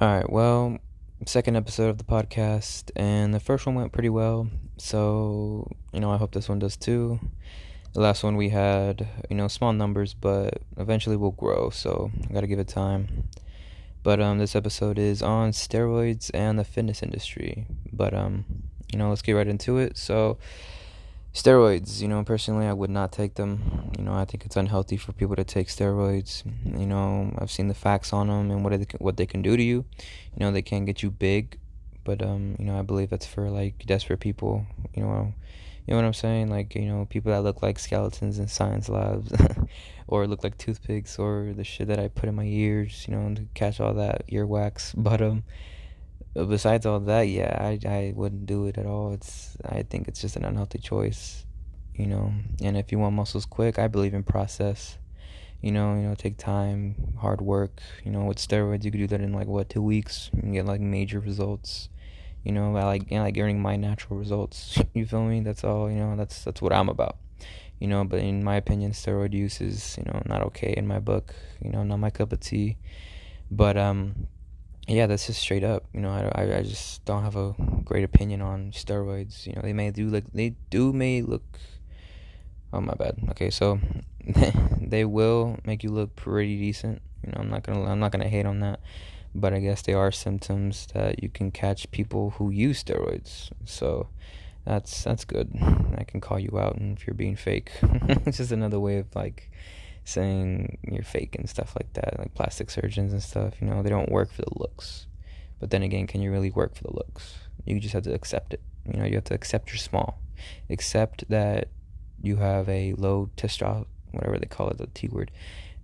All right, well, second episode of the podcast, and the first one went pretty well. So, you know, I hope this one does too. The last one we had, you know, small numbers, but eventually we'll grow. So I gotta give it time. But um, this episode is on steroids and the fitness industry. But um, you know, let's get right into it. So steroids you know personally i would not take them. You know i think it's unhealthy for people to take steroids. You know i've seen the facts on them and what they, what they can do to you. You know they can get you big but um you know i believe that's for like desperate people. You know you know what i'm saying? Like you know people that look like skeletons in science labs or look like toothpicks or the shit that i put in my ears you know to catch all that earwax. But um besides all that, yeah, I I wouldn't do it at all. It's I think it's just an unhealthy choice, you know. And if you want muscles quick, I believe in process. You know, you know, take time, hard work. You know, with steroids, you could do that in like what two weeks and get like major results. You know, I like you know, like earning my natural results. you feel me? That's all. You know, that's that's what I'm about. You know, but in my opinion, steroid use is you know not okay in my book. You know, not my cup of tea. But um, yeah, that's just straight up. You know, I, I just don't have a great opinion on steroids. You know, they may do like they do may look. Oh my bad. Okay, so they will make you look pretty decent. You know, I'm not gonna I'm not gonna hate on that, but I guess they are symptoms that you can catch people who use steroids. So that's that's good. I can call you out, and if you're being fake, it's just another way of like saying you're fake and stuff like that, like plastic surgeons and stuff, you know, they don't work for the looks. But then again, can you really work for the looks? You just have to accept it. You know, you have to accept you're small. Accept that you have a low testosterone, whatever they call it, the T word.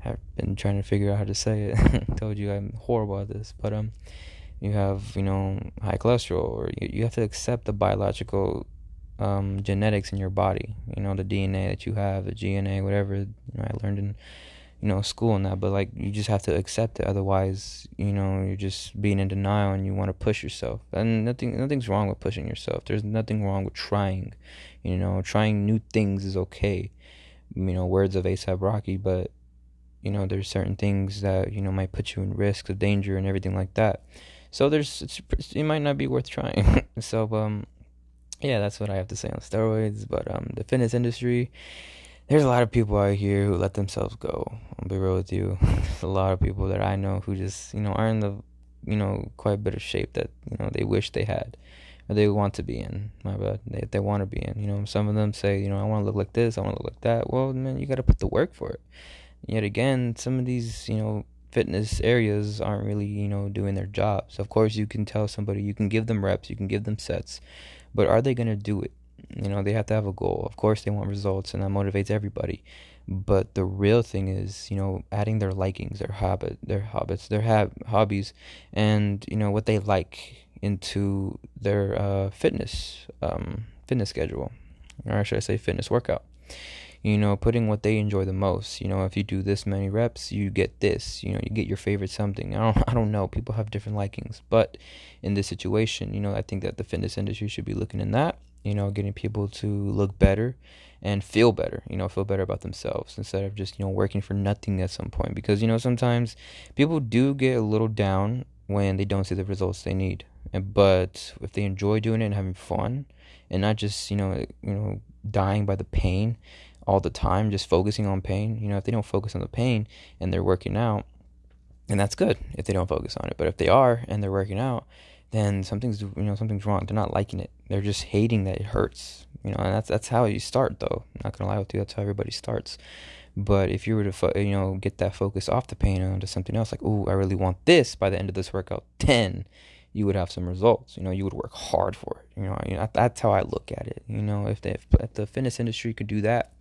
I've been trying to figure out how to say it. Told you I'm horrible at this, but um, you have you know high cholesterol, or you, you have to accept the biological um, genetics in your body. You know, the DNA that you have, the GNA, whatever you know, I learned in you know school and that. But like, you just have to accept it. Otherwise, you know, you're just being in denial and you want to push yourself. And nothing, nothing's wrong with pushing yourself. There's nothing wrong with trying. You know, trying new things is okay. You know, words of ASAP Rocky, but you know, there's certain things that you know might put you in risk of danger and everything like that. So there's, it might not be worth trying. so um yeah, that's what I have to say on steroids. But um, the fitness industry, there's a lot of people out here who let themselves go. I'll be real with you. There's a lot of people that I know who just you know are in the you know quite a bit of shape that you know they wish they had or they want to be in. My bad. They they want to be in. You know, some of them say you know I want to look like this. I want to look like that. Well, man, you got to put the work for it. Yet again, some of these you know fitness areas aren't really you know doing their jobs. Of course, you can tell somebody you can give them reps, you can give them sets but are they going to do it? You know, they have to have a goal. Of course, they want results, and that motivates everybody. But the real thing is, you know, adding their likings, their habit, their habits, their hab- hobbies, and you know what they like into their uh, fitness um, fitness schedule, or should I say, fitness workout you know putting what they enjoy the most. You know if you do this many reps you get this. You know you get your favorite something. I don't i don't know. People have different likings. But in this situation you know i think that the fitness industry should be looking in that you know getting people to look better and feel better you know feel better about themselves instead of just you know working for nothing at some point. Because you know sometimes people do get a little down when they don't see the results they need. But if they enjoy doing it and having fun and not just you know you know dying by the pain all the time, just focusing on pain. You know, if they don't focus on the pain and they're working out, and that's good if they don't focus on it. But if they are and they're working out, then something's you know something's wrong. They're not liking it. They're just hating that it hurts. You know, and that's that's how you start though. I'm not gonna lie with you, that's how everybody starts. But if you were to fo- you know get that focus off the pain onto something else, like oh, I really want this by the end of this workout, then you would have some results. You know, you would work hard for it. You know, you know that's how I look at it. You know, if, if if the fitness industry could do that,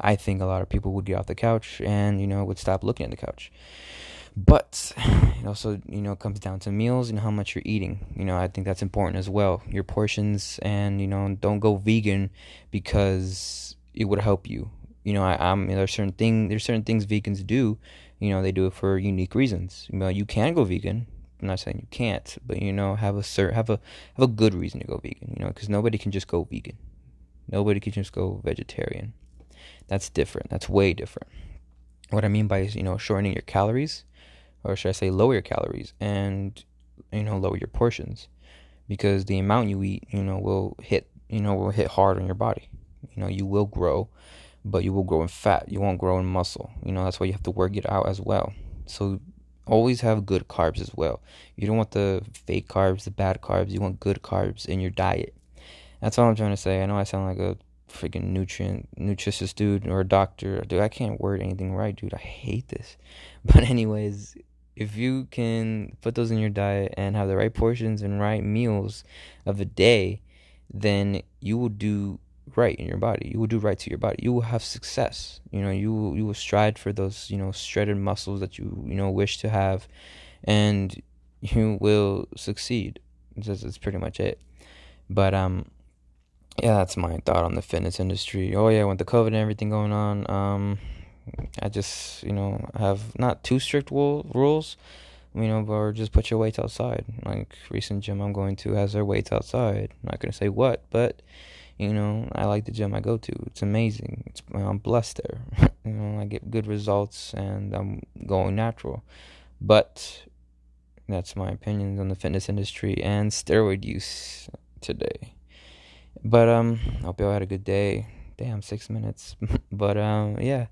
I think a lot of people would get off the couch and you know would stop looking at the couch. But it also you know comes down to meals and how much you're eating. You know, I think that's important as well. Your portions and you know don't go vegan because it would help you. You know, I, know, there's certain thing there's certain things vegans do. You know, they do it for unique reasons. You know, you can go vegan I'm not saying you can't, but you know, have a cert, have a have a good reason to go vegan. You know, because nobody can just go vegan. Nobody can just go vegetarian. That's different. That's way different. What I mean by you know shortening your calories, or should I say lower your calories, and you know lower your portions because the amount you eat you know will hit you know will hit hard on your body you know you will grow but you will grow in fat you won't grow in muscle you know that's why you have to work it out as well so always have good carbs as well. You don't want the fake carbs the bad carbs. You want good carbs in your diet. That's all i'm trying to say. I know i sound like a freaking nutrient nutritious dude or a doctor. Dude i can't word anything right dude. I hate this. But anyways if you can put those in your diet and have the right portions and right meals of a day then you will do right in your body. You will do right to your body. You will have success. You know, you will, you will strive for those, you know, shredded muscles that you, you know, wish to have and you will succeed. That's, that's pretty much it. But um yeah, that's my thought on the fitness industry. Oh yeah, with the COVID and everything going on, um I just, you know, have not too strict rules, you know, or just put your weights outside. Like recent gym I'm going to has their weights outside. I'm not gonna say what, but you know, I like the gym I go to. It's amazing. It's I'm blessed there. you know, I get good results and I'm going natural. But that's my opinions on the fitness industry and steroid use today. But um, I hope y'all had a good day. Damn, six minutes. but um, yeah,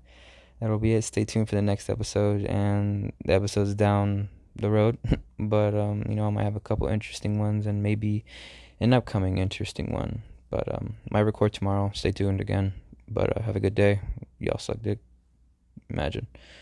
that'll be it. Stay tuned for the next episode, and the episode's down the road. but um, you know, I might have a couple interesting ones, and maybe an upcoming interesting one. But um, might record tomorrow. Stay tuned again. But uh, have a good day. Y'all suck dick. Imagine.